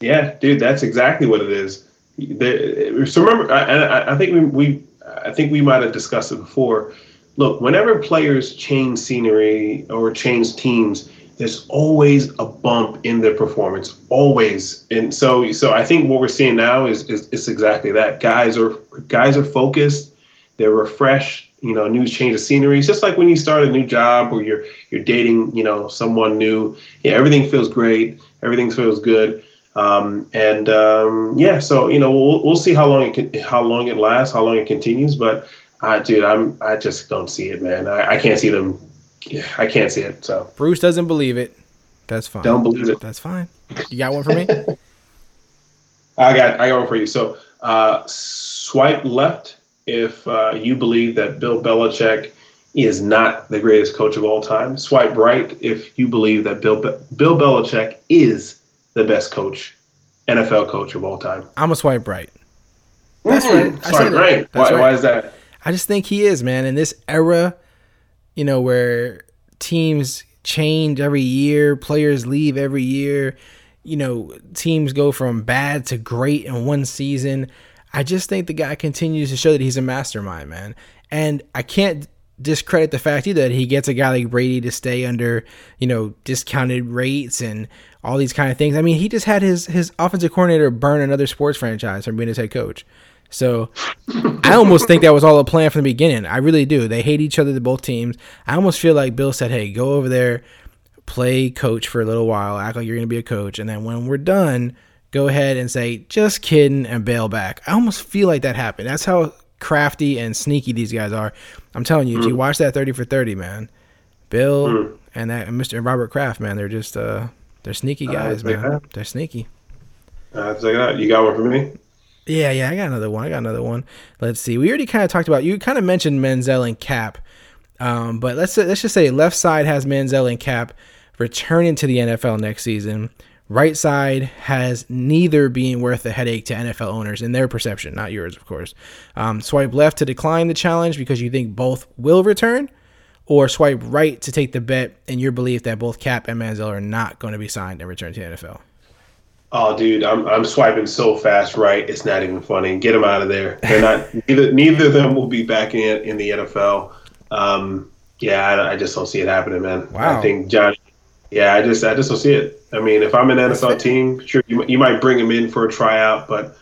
yeah, dude, that's exactly what it is. The- So remember, I, I, I think we, we, I think we might have discussed it before. Look, whenever players change scenery or change teams, there's always a bump in their performance, always. And so, so I think what we're seeing now is is, exactly that. Guys are guys are focused, they're refreshed. You know, new change of scenery. It's just like when you start a new job or you're you're dating, you know, someone new. Yeah, everything feels great. Everything feels good. Um, and um, yeah, so you know, we'll, we'll see how long it can, how long it lasts, how long it continues. But uh, dude, I'm I just don't see it, man. I, I can't see them. Yeah, I can't see it. So Bruce doesn't believe it. That's fine. don't believe it. That's fine. You got one for me? I got I got one for you. So uh, swipe left if uh, you believe that Bill Belichick is not the greatest coach of all time. Swipe right if you believe that Bill Be- Bill Belichick is the best coach, NFL coach of all time. I'm a swipe right. That's right. I Swipe right. That's Why, right. why is that? I just think he is, man. In this era, you know, where teams change every year, players leave every year, you know, teams go from bad to great in one season. I just think the guy continues to show that he's a mastermind, man. And I can't discredit the fact either that he gets a guy like Brady to stay under, you know, discounted rates and all these kind of things. I mean, he just had his his offensive coordinator burn another sports franchise from being his head coach. So I almost think that was all a plan from the beginning. I really do. They hate each other, the both teams. I almost feel like Bill said, "Hey, go over there, play coach for a little while, act like you're going to be a coach, and then when we're done, go ahead and say just kidding and bail back." I almost feel like that happened. That's how crafty and sneaky these guys are. I'm telling you, if you watch that 30 for 30, man, Bill and that and Mr. Robert Kraft, man, they're just uh they're sneaky guys, it man. They're sneaky. Uh, check it out. You got one for me? Yeah, yeah, I got another one. I got another one. Let's see. We already kind of talked about. You kind of mentioned Manziel and Kap, um, but let's let's just say left side has Manziel and Kap returning to the NFL next season. Right side has neither being worth a headache to NFL owners in their perception, not yours, of course. Um, swipe left to decline the challenge because you think both will return, or swipe right to take the bet in your belief that both Kap and Manziel are not going to be signed and return to the NFL. Oh, dude, I'm I'm swiping so fast right. It's not even funny. Get them out of there. They're not. neither neither of them will be back in in the NFL. Um, yeah, I, I just don't see it happening, man. Wow. I think Johnny. Yeah, I just I just don't see it. I mean, if I'm an NFL team, sure you, you might bring him in for a tryout, but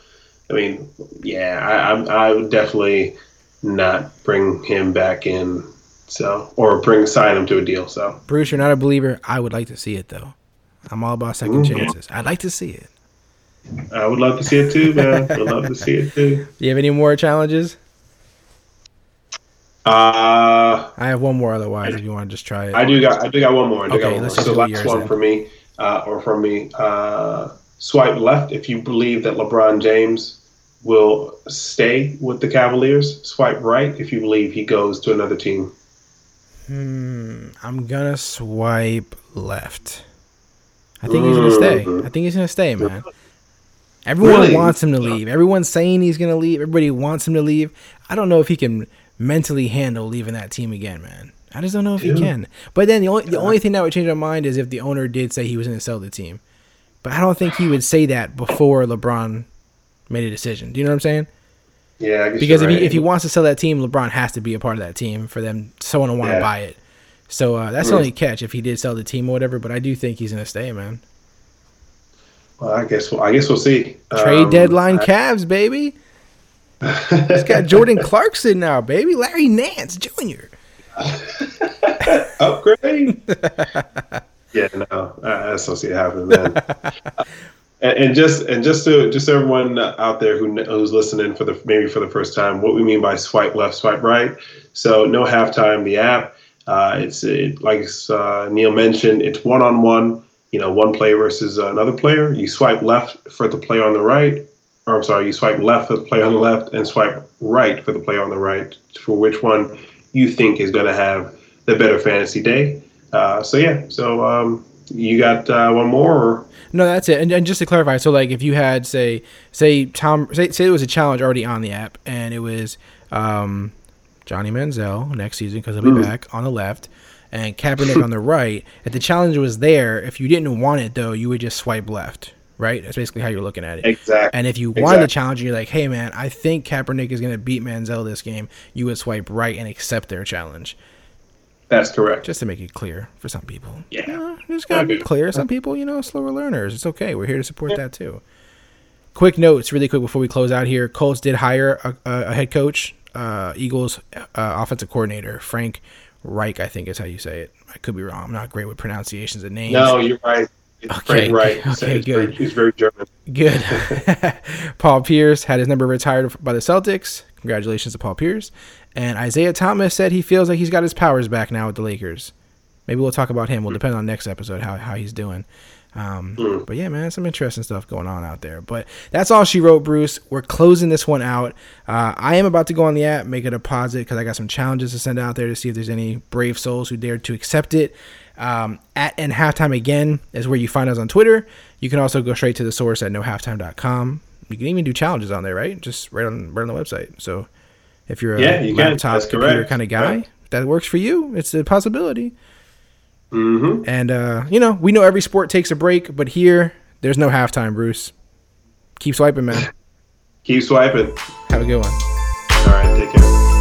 I mean, yeah, I I, I would definitely not bring him back in. So or bring sign him to a deal. So Bruce, you're not a believer. I would like to see it though. I'm all about second Mhm. chances. I'd like to see it. I would love to see it too, man. I'd love to see it too. Do you have any more challenges? Uh I have one more. Otherwise, if you want to just try it, I do got I do got one more. I do Okay, got one more. So last one then. for me, uh, or from me. Uh, swipe left if you believe that LeBron James will stay with the Cavaliers. Swipe right if you believe he goes to another team. Hmm, I'm gonna swipe left. I think he's gonna stay. I think he's gonna stay, man. Everyone Really? wants him to leave. Everyone's saying he's gonna leave. Everybody wants him to leave. I don't know if he can mentally handle leaving that team again, man. I just don't know if he can. But then the only the only thing that would change my mind is if the owner did say he was gonna sell the team. But I don't think he would say that before LeBron made a decision. Do you know what I'm saying? Yeah, I guess Because if you're he, if he wants to sell that team, LeBron has to be a part of that team for them someone to want to Yeah. buy it. So uh, that's the Mm. only catch if he did sell the team or whatever. But I do think he's gonna stay, man. well, I guess we'll, I guess we'll see. Trade Um, deadline I- Cavs, baby. He's got Jordan Clarkson now, baby. Larry Nance Jr. upgrade. yeah, no, I, I just don't see it happening, man. and, and just and just to just everyone out there who who's listening for the maybe for the first time, what we mean by swipe left, swipe right. So no halftime. The app, uh, it's it, like uh, Neil mentioned, it's one on one. You know, one player versus another player. You swipe left for the player on the right, or I'm sorry, you swipe left for the player on the left, and swipe right for the player on the right for which one you think is going to have the better fantasy day. Uh, so yeah, so um, you got uh, one more? Or? No, that's it. And, and just to clarify, so like if you had say say Tom say say there was a challenge already on the app and it was um, Johnny Manziel next season because he'll be Mm. back on the left and Kaepernick on the right. If the challenge was there, if you didn't want it though, you would just swipe left. Right? That's basically how you're looking at it. Exactly. And if you wanted the challenge, and you're like, hey man, I think Kaepernick is going to beat Manziel this game, you would swipe right and accept their challenge. That's correct. Just to make it clear for some people. Yeah. You know, just gotta be clear. Some people, you know, slower learners. It's okay. We're here to support that too. Quick notes, really quick before we close out here. Colts did hire a, a head coach, uh, Eagles uh, offensive coordinator, Frank Reich, I think is how you say it. I could be wrong. I'm not great with pronunciations of names. no, you're right. It's Okay, Frank right. okay, good. Very, it's very German. Good. Paul Pierce had his number retired by the Celtics. Congratulations to Paul Pierce. And Isaiah Thomas said he feels like he's got his powers back now with the Lakers. Maybe we'll talk about him. We'll depend on next episode how, how he's doing. Um, But yeah, man, some interesting stuff going on out there. But that's all she wrote, Bruce. We're closing this one out. Uh, I am about to go on the app, make a deposit because I got some challenges to send out there to see if there's any brave souls who dared to accept it. Um, at No Halftime again is where you find us on Twitter. You can also go straight to the source at nohalftime.com. You can even do challenges on there, right? Just right on right on the website. So if you're a Yeah, you laptop computer kind of guy, Right. that works for you. It's a possibility. Hmm And uh, you know, we know every sport takes a break, but here there's no halftime, Bruce. Keep swiping, man. Keep swiping. Have a good one. All right, take care.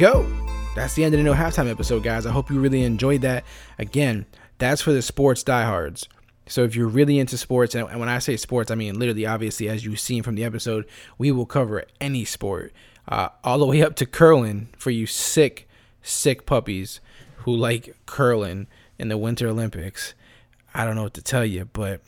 Go. That's the end of the No Halftime episode, guys. I hope you really enjoyed that. Again, that's for the sports diehards. So if you're really into sports, and when I say sports, I mean literally, obviously, as you've seen from the episode, we will cover any sport, uh, all the way up to curling for you sick, sick puppies who like curling in the Winter Olympics. I don't know what to tell you, but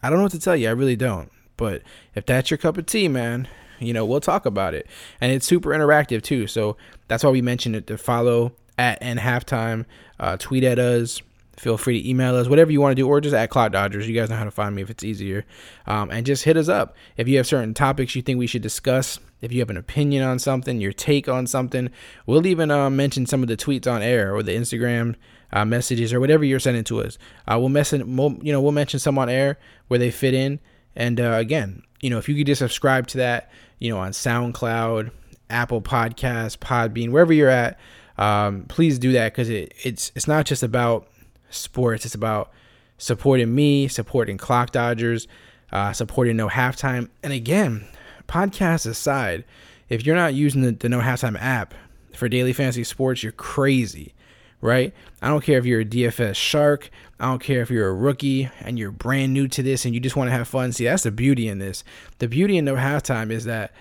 I don't know what to tell you. I really don't. But if that's your cup of tea, man, you know, we'll talk about it. And it's super interactive too. So that's why we mentioned it to follow at No Halftime, uh, tweet at us. Feel free to email us, whatever you want to do, or just at Clock Dodgers. You guys know how to find me if it's easier. Um, and just hit us up. If you have certain topics you think we should discuss, if you have an opinion on something, your take on something, we'll even uh, mention some of the tweets on air or the Instagram uh, messages or whatever you're sending to us. Uh, we'll message, we'll, you know, we'll mention some on air where they fit in. And uh, again, you know, if you could just subscribe to that, you know, on SoundCloud, Apple Podcasts, Podbean, wherever you're at, um, please do that because it, it's it's not just about sports. It's about supporting me, supporting Clock Dodgers, uh, supporting No Halftime. And again, podcasts aside, if you're not using the, the No Halftime app for daily fantasy sports, you're crazy, right? I don't care if you're a DFS shark. I don't care if you're a rookie and you're brand new to this and you just want to have fun. See, that's the beauty in this. The beauty in No Halftime is that,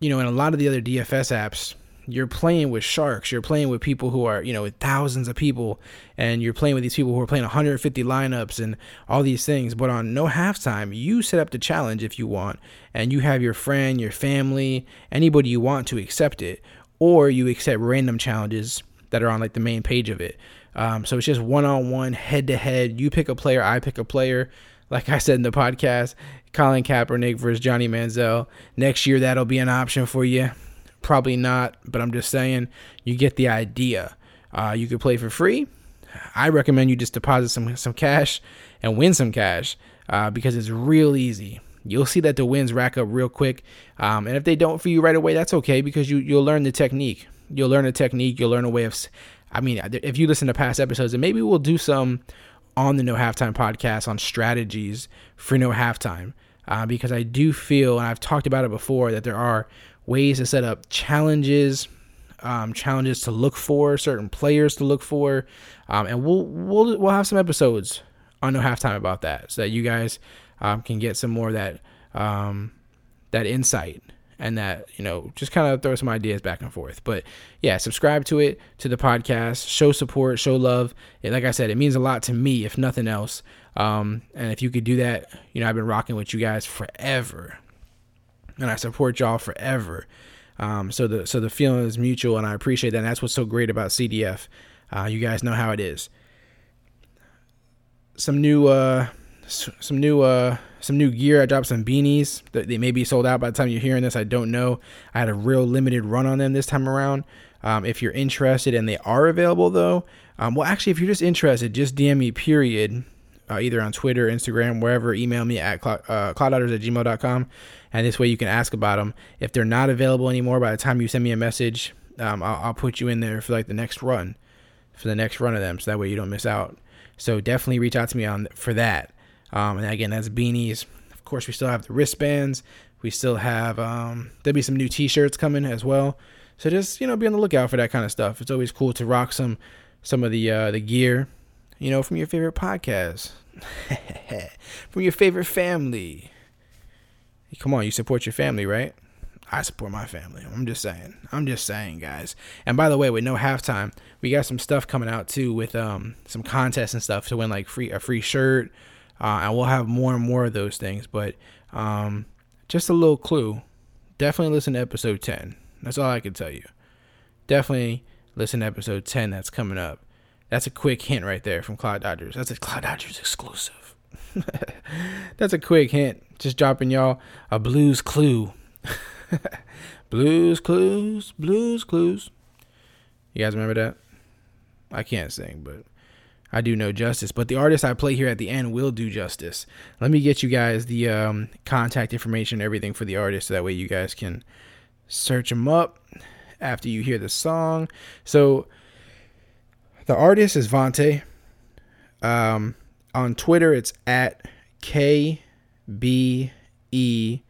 you know, in a lot of the other DFS apps, you're playing with sharks. You're playing with people who are, you know, with thousands of people, and you're playing with these people who are playing 150 lineups and all these things. But on no halftime, you set up the challenge if you want, and you have your friend, your family, anybody you want to accept it, or you accept random challenges that are on like the main page of it. Um, so it's just one on one, head to head. You pick a player, I pick a player. Like I said in the podcast, Colin Kaepernick versus Johnny Manziel. Next year, that'll be an option for you. Probably not, but I'm just saying you get the idea. Uh, you could play for free. I recommend you just deposit some some cash and win some cash uh, because it's real easy. You'll see that the wins rack up real quick, um, and if they don't for you right away, that's okay because you you'll learn the technique. You'll learn a technique. You'll learn a way of. I mean, if you listen to past episodes, and maybe we'll do some on the No Halftime podcast on strategies for No Halftime, uh, because I do feel, and I've talked about it before, that there are ways to set up challenges, um, challenges to look for, certain players to look for, um, and we'll we'll we'll have some episodes on no halftime about that, so that you guys um, can get some more of that um, that insight and that you know just kind of throw some ideas back and forth. But yeah, subscribe to it to the podcast, show support, show love. And like I said, it means a lot to me, if nothing else. Um, and if you could do that, you know, I've been rocking with you guys forever and I support y'all forever. Um, so the so the feeling is mutual, and I appreciate that. And that's what's so great about CDF. Uh, you guys know how it is. Some new uh, some new uh, some new gear. I dropped some beanies. They may be sold out by the time you're hearing this. I don't know. I had a real limited run on them this time around. Um, if you're interested and they are available though, um, well, actually, if you're just interested, just DM me. Period. Uh, either on Twitter, Instagram, wherever. Email me at cloud, uh, at gmail.com and this way you can ask about them. If they're not available anymore by the time you send me a message, um, I'll, I'll, put you in there for like the next run, for the next run of them, so that way you don't miss out. So definitely reach out to me on for that. Um, and again, that's beanies. Of course, we still have the wristbands. We still have um, there'll be some new T-shirts coming as well. So just you know, be on the lookout for that kind of stuff. It's always cool to rock some some of the uh, the gear, you know, from your favorite podcast, from your favorite family Come on, you support your family, right? I support my family. I'm just saying. I'm just saying, guys. And by the way, with no halftime, we got some stuff coming out too with um some contests and stuff to win like free a free shirt. Uh, and we'll have more and more of those things. But um, just a little clue. Definitely listen to episode 10. That's all I can tell you. Definitely listen to episode 10 that's coming up. That's a quick hint right there from Clock Dodgers. That's a Clock Dodgers exclusive. that's a quick hint just dropping y'all a blues clue. blues clues, blues clues. You guys remember that? I can't sing, but I do no justice. But the artist I play here at the end will do justice. Let me get you guys the um, contact information, everything for the artist, so that way you guys can search them up after you hear the song. So the artist is Vante. Um, on Twitter, it's at K B E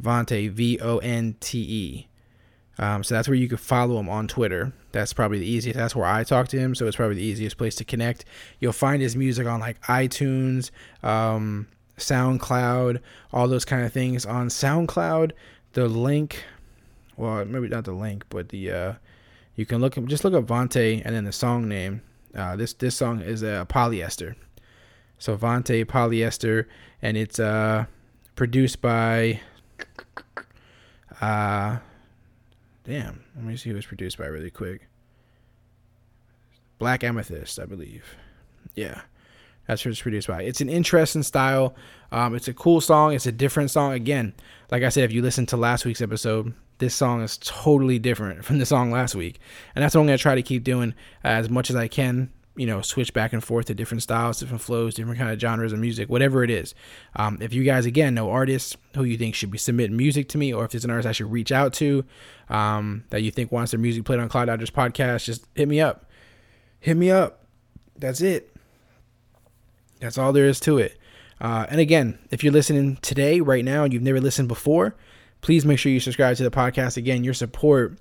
Vonte V O N T E. Um, so that's where you can follow him on Twitter. That's probably the easiest. That's where I talk to him. So it's probably the easiest place to connect. You'll find his music on like iTunes, um, SoundCloud, all those kind of things. On SoundCloud, the link, well, maybe not the link, but the uh, you can look just look up Vontae and then the song name. Uh, this this song is uh, polyester. So Vontae polyester, and it's uh, produced by. Uh, damn. Let me see who it's produced by really quick. Black Amethyst, I believe. Yeah, that's who it's produced by. It's an interesting style. Um, it's a cool song. It's a different song. Again, like I said, if you listen to last week's episode, this song is totally different from the song last week, and that's what I'm gonna try to keep doing as much as I can. You know, switch back and forth to different styles, different flows, different kind of genres of music, whatever it is. Um, if you guys again know artists who you think should be submitting music to me, or if there's an artist I should reach out to um, that you think wants their music played on Clock Dodgers podcast, just hit me up. Hit me up. That's it. That's all there is to it. Uh, and again, if you're listening today, right now, and you've never listened before, please make sure you subscribe to the podcast. Again, your support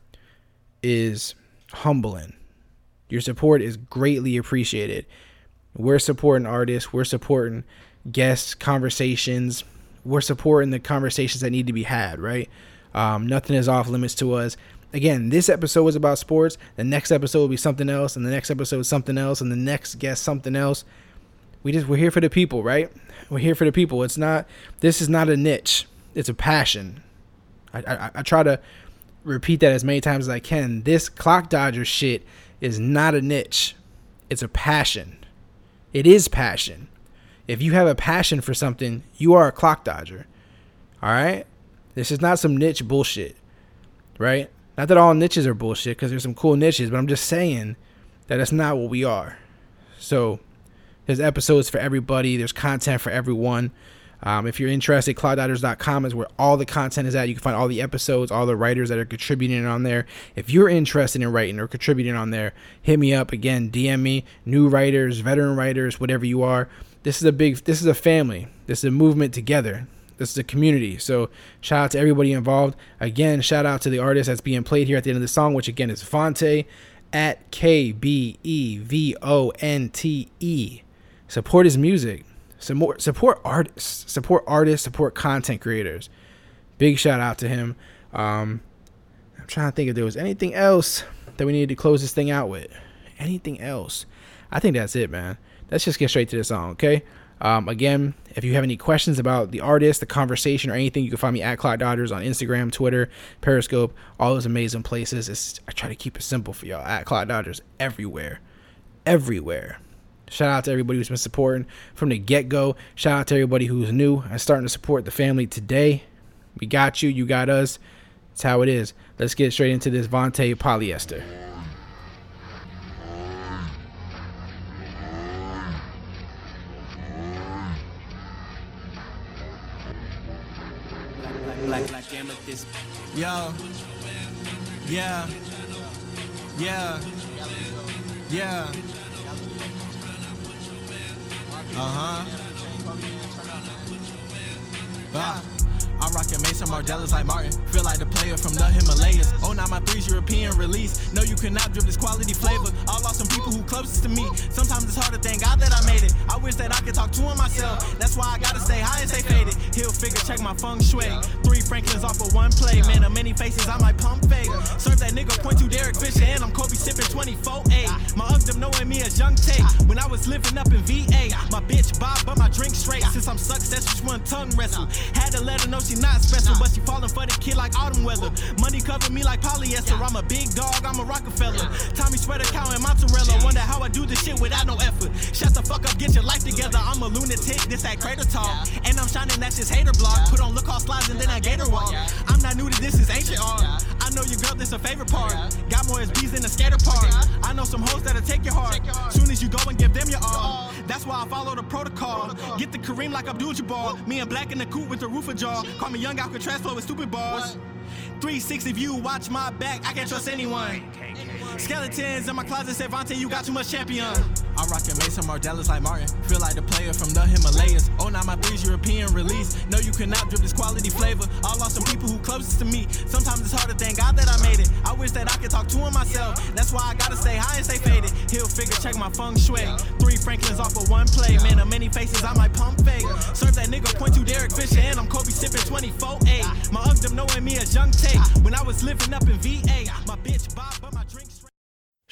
is humbling. Your support is greatly appreciated. We're supporting artists, we're supporting guests, conversations, we're supporting the conversations that need to be had, right? Um, nothing is off limits to us. Again, this episode was about sports. The next episode will be something else, and the next episode is something else, and the next guest something else. We just we're here for the people, right? We're here for the people. It's not. This is not a niche. It's a passion. I, I, I try to repeat that as many times as I can. This clock dodger shit is not a niche. It's a passion. It is passion. If you have a passion for something, you are a clock dodger. All right? This is not some niche bullshit. Right? Not that all niches are bullshit because there's some cool niches, but I'm just saying that that's not what we are. So there's episodes for everybody, there's content for everyone. Um, if you're interested, clockdodgers.com is where all the content is at. You can find all the episodes, all the writers that are contributing on there. If you're interested in writing or contributing on there, hit me up again. DM me. New writers, veteran writers, whatever you are. This is a big. This is a family. This is a movement together. This is a community. So shout out to everybody involved. Again, shout out to the artist that's being played here at the end of the song, which again is Vontae at K B E V O N T E. Support his music. Support support artists. Support artists. Support content creators. Big shout out to him. Um, I'm trying to think if there was anything else that we needed to close this thing out with. Anything else? I think that's it, man. Let's just get straight to the song, okay? Um, again, if you have any questions about the artist, the conversation, or anything, you can find me at Clock Dodgers on Instagram, Twitter, Periscope, all those amazing places. It's, I try to keep it simple for y'all. At Clock Dodgers everywhere, everywhere. Shout out to everybody who's been supporting from the get go. Shout out to everybody who's new and starting to support the family today. We got you, you got us. That's how it is. Let's get straight into this Vontae polyester. Yo. Yeah. Yeah. Yeah. Uh huh. Ah. I'm rocking Maison Margielas like Martin. Feel like the player from the Himalayas. Oh, now my three's European release. No, you cannot drip this quality flavor. I lost people who closest to me. Sometimes it's hard to thank God that I made it. I wish that I could talk to him myself. That's why I gotta stay high and stay faded. Hill figure, check my feng shui. Three Franklins off of one play. Man, of many faces, I might pump fake. Serve that nigga point to Derek Fisher, and I'm Kobe sipping 24 8. My them knowing me as Young Tate. When I was living up in VA, my bitch Bob, but my drink straight. Since I'm success, just one tongue wrestle. Had to let her know she not special, but she falling for the kid like autumn weather. Money cover me like polyester. I'm a big dog, I'm a Rockefeller. Tommy sweater cow and mozzarella. Wonder how I do this shit without no effort. Shut the fuck up, get your life together. I'm a lunatic, this that crater talk. And I'm shining, that's just hater block. Put on look all slides and then I gator walk. I'm not new to this, is ancient art. I know your girl, this a favorite part. Got more SBs than the skater park. I know some hoes that'll take your heart. Soon as you go and give them your all. That's why I follow the protocol. Get the Kareem like Abdul Jabbar. Me and Black in the coupe with the roof a jaw. Call me young Alcatraz flow with stupid bars. 360 view, watch my back. I can't trust anyone. Skeletons in my closet say, Vontae, you got too much champion. I'm rocking Maison Margielas like Martin. Feel like the player from the Himalayas. Oh, now my three's European release. No, you cannot drip this quality flavor. I lost some people who closest to me. Sometimes it's hard to thank God that I made it. I wish that I could talk to him myself. That's why I gotta stay high and stay faded. He'll figure, check my feng shui. Three Franklins off of one play. Man, of many faces, I might pump fake. Serve that nigga point to Derek Fisher, and I'm Kobe sipping 24 8. My Ugdom knowing me as young Tate. When I was living up in VA, my bitch Bob, but my.